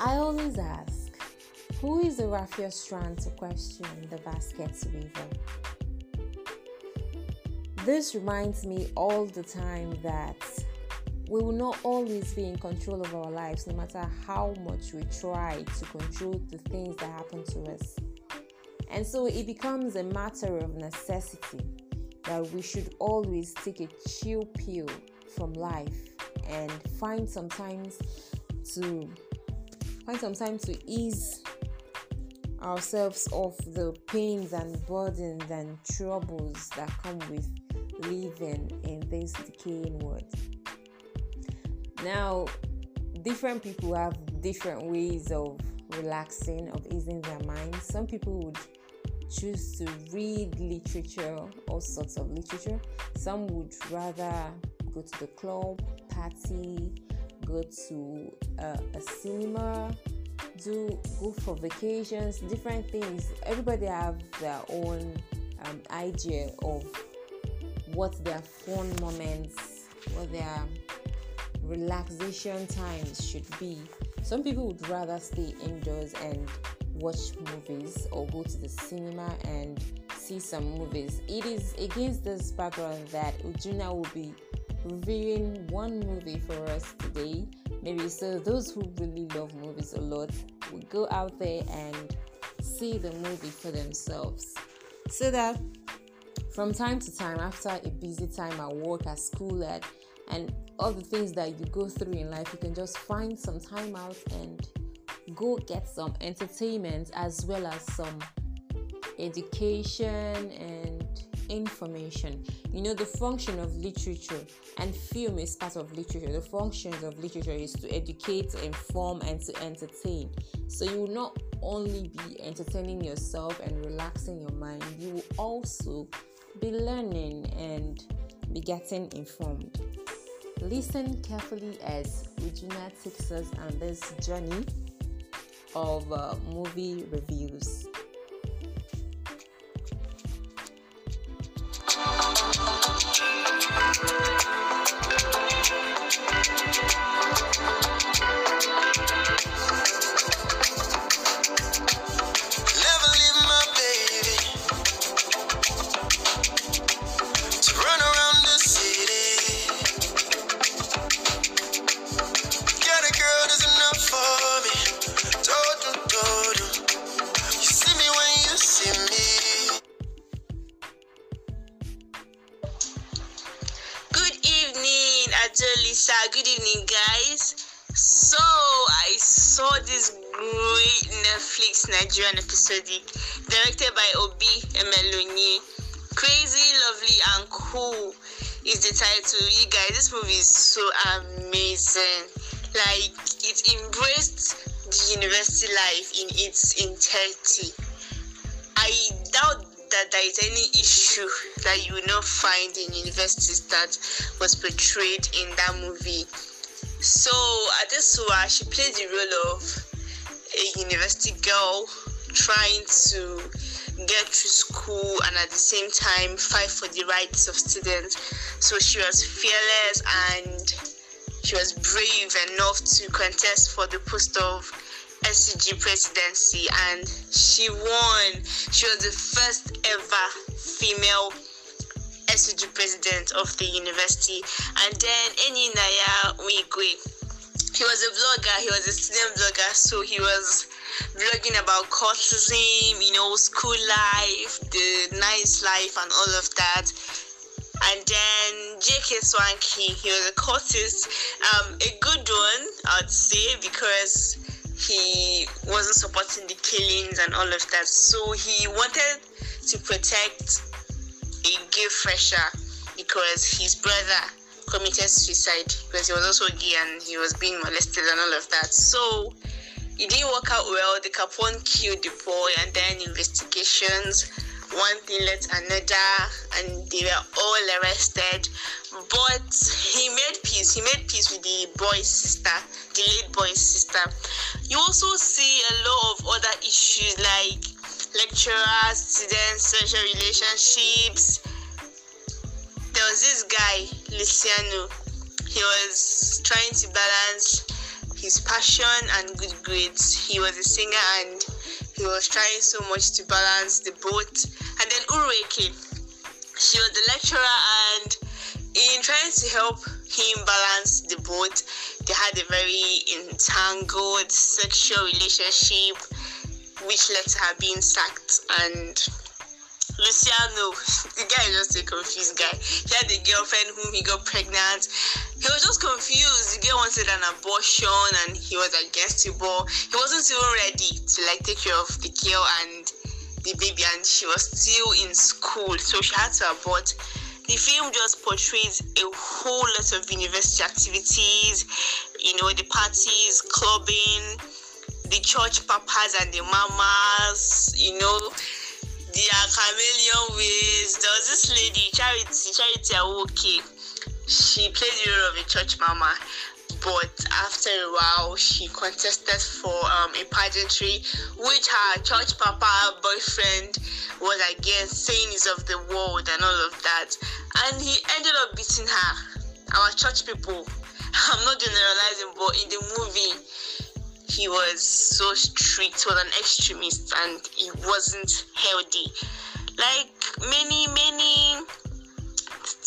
I always ask, who is the raffia strand to question the basket's weaver? This reminds me all the time that we will not always be in control of our lives, no matter how much we try to control the things that happen to us. And so it becomes a matter of necessity that we should always take a chill pill from life and find sometimes to find some time to ease ourselves of the pains and burdens and troubles that come with living in this decaying world. Now, different people have different ways of relaxing, of easing their minds. Some people would choose to read literature, all sorts of literature. Some would rather go to the club, party, go to uh, a cinema, do go for vacations, different things. Everybody have their own um, idea of what their fun moments, what their relaxation times should be. Some people would rather stay indoors and watch movies or go to the cinema and see some movies. It is against this background that Ujuna will be reviewing one movie for us today. Maybe so those who really love movies a lot will go out there and see the movie for themselves. So that from time to time, after a busy time at work, at school, at and all the things that you go through in life, you can just find some time out and go get some entertainment as well as some education and information. You know, the function of literature and film is part of literature. The functions of literature is to educate, inform, and to entertain. So you will not only be entertaining yourself and relaxing your mind, you will also be learning and be getting informed. Listen carefully as Regina takes us on this journey of uh, movie reviews. Good evening, guys. So, I saw this great Netflix Nigerian episode directed by Obi Emelonye. Crazy, lovely, and cool is the title. You guys, this movie is so amazing. Like, it embraced the university life in its entirety. I doubt that there is any issue that you will not find in universities that was portrayed in that movie. So Adesua, she played the role of a university girl trying to get through school and at the same time fight for the rights of students. So she was fearless and she was brave enough to contest for the post of SCG presidency and she won. She was the first ever female SCG president of the university. And then Enyinna Nwigwe, he was a blogger, he was a student blogger, so he was blogging about cultism, you know, school life, the nice life, and all of that. And then J.K. Swanky, he was a cultist, um, a good one, I'd say, because he wasn't supporting the killings and all of that. So he wanted to protect a gay fresher because his brother committed suicide because he was also gay and he was being molested and all of that. So it didn't work out well. The Capone killed the boy and then investigations one thing led another and they were all arrested but he made peace he made peace with the boy's sister the late boy's sister you also see a lot of other issues like lecturers students social relationships there was this guy luciano he was trying to balance his passion and good grades. He was a singer and he was trying so much to balance the both. And then Ureke, she was the lecturer and in trying to help him balance the boat. they had a very entangled sexual relationship which led to her being sacked and Luciano, the guy is just a confused guy. He had a girlfriend whom he got pregnant. He was just confused. The girl wanted an abortion and he was against it, but he wasn't even ready to like take care of the girl and the baby, and she was still in school, so she had to abort. The film just portrays a whole lot of university activities, you know, the parties, clubbing, the church papas and the mamas, you know, their chameleon ways. There this lady, Charity, Charity Awoke. She played the role of a church mama, but after a while, she contested for um, a pageantry, which her church papa boyfriend was against, saying is of the world and all of that. And he ended up beating her. Our church people. I'm not generalizing, but in the movie, he was so strict, was an extremist, and he wasn't healthy. Like many, many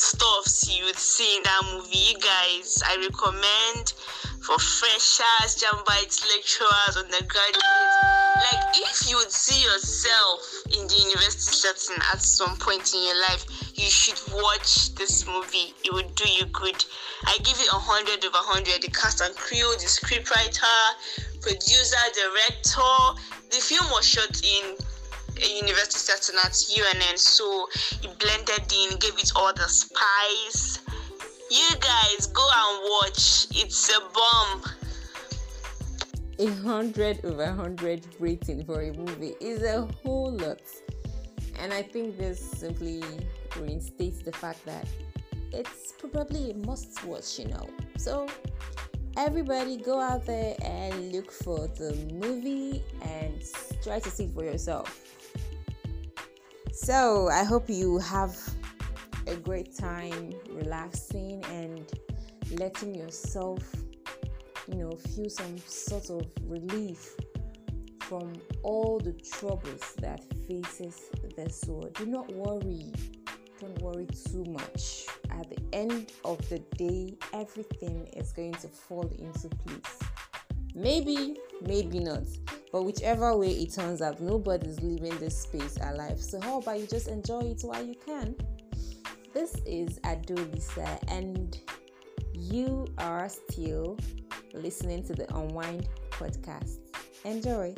stuffs you would see in that movie, you guys, I recommend for freshers, jambites, lecturers, undergraduates. Like if you would see yourself in the university setting at some point in your life, you should watch this movie. It would do you good. I give it a hundred over hundred. The cast and crew, the scriptwriter, producer, director. The film was shot in a university setting at UNN, so he blended in, gave it all the spice. You guys go and watch. It's a bomb. A hundred over hundred rating for a movie is a whole lot, and I think this simply reinstates the fact that it's probably a must watch, you know. So everybody go out there and look for the movie and try to see for yourself. So, I hope you have a great time relaxing and letting yourself, you know, feel some sort of relief from all the troubles that faces the soul. Do not worry. Don't worry too much at the end of the day, everything is going to fall into place. Maybe, maybe not. But whichever way it turns out, nobody's leaving this space alive. So, how about you just enjoy it while you can? This is Adolisa, and you are still listening to the Unwind podcast. Enjoy.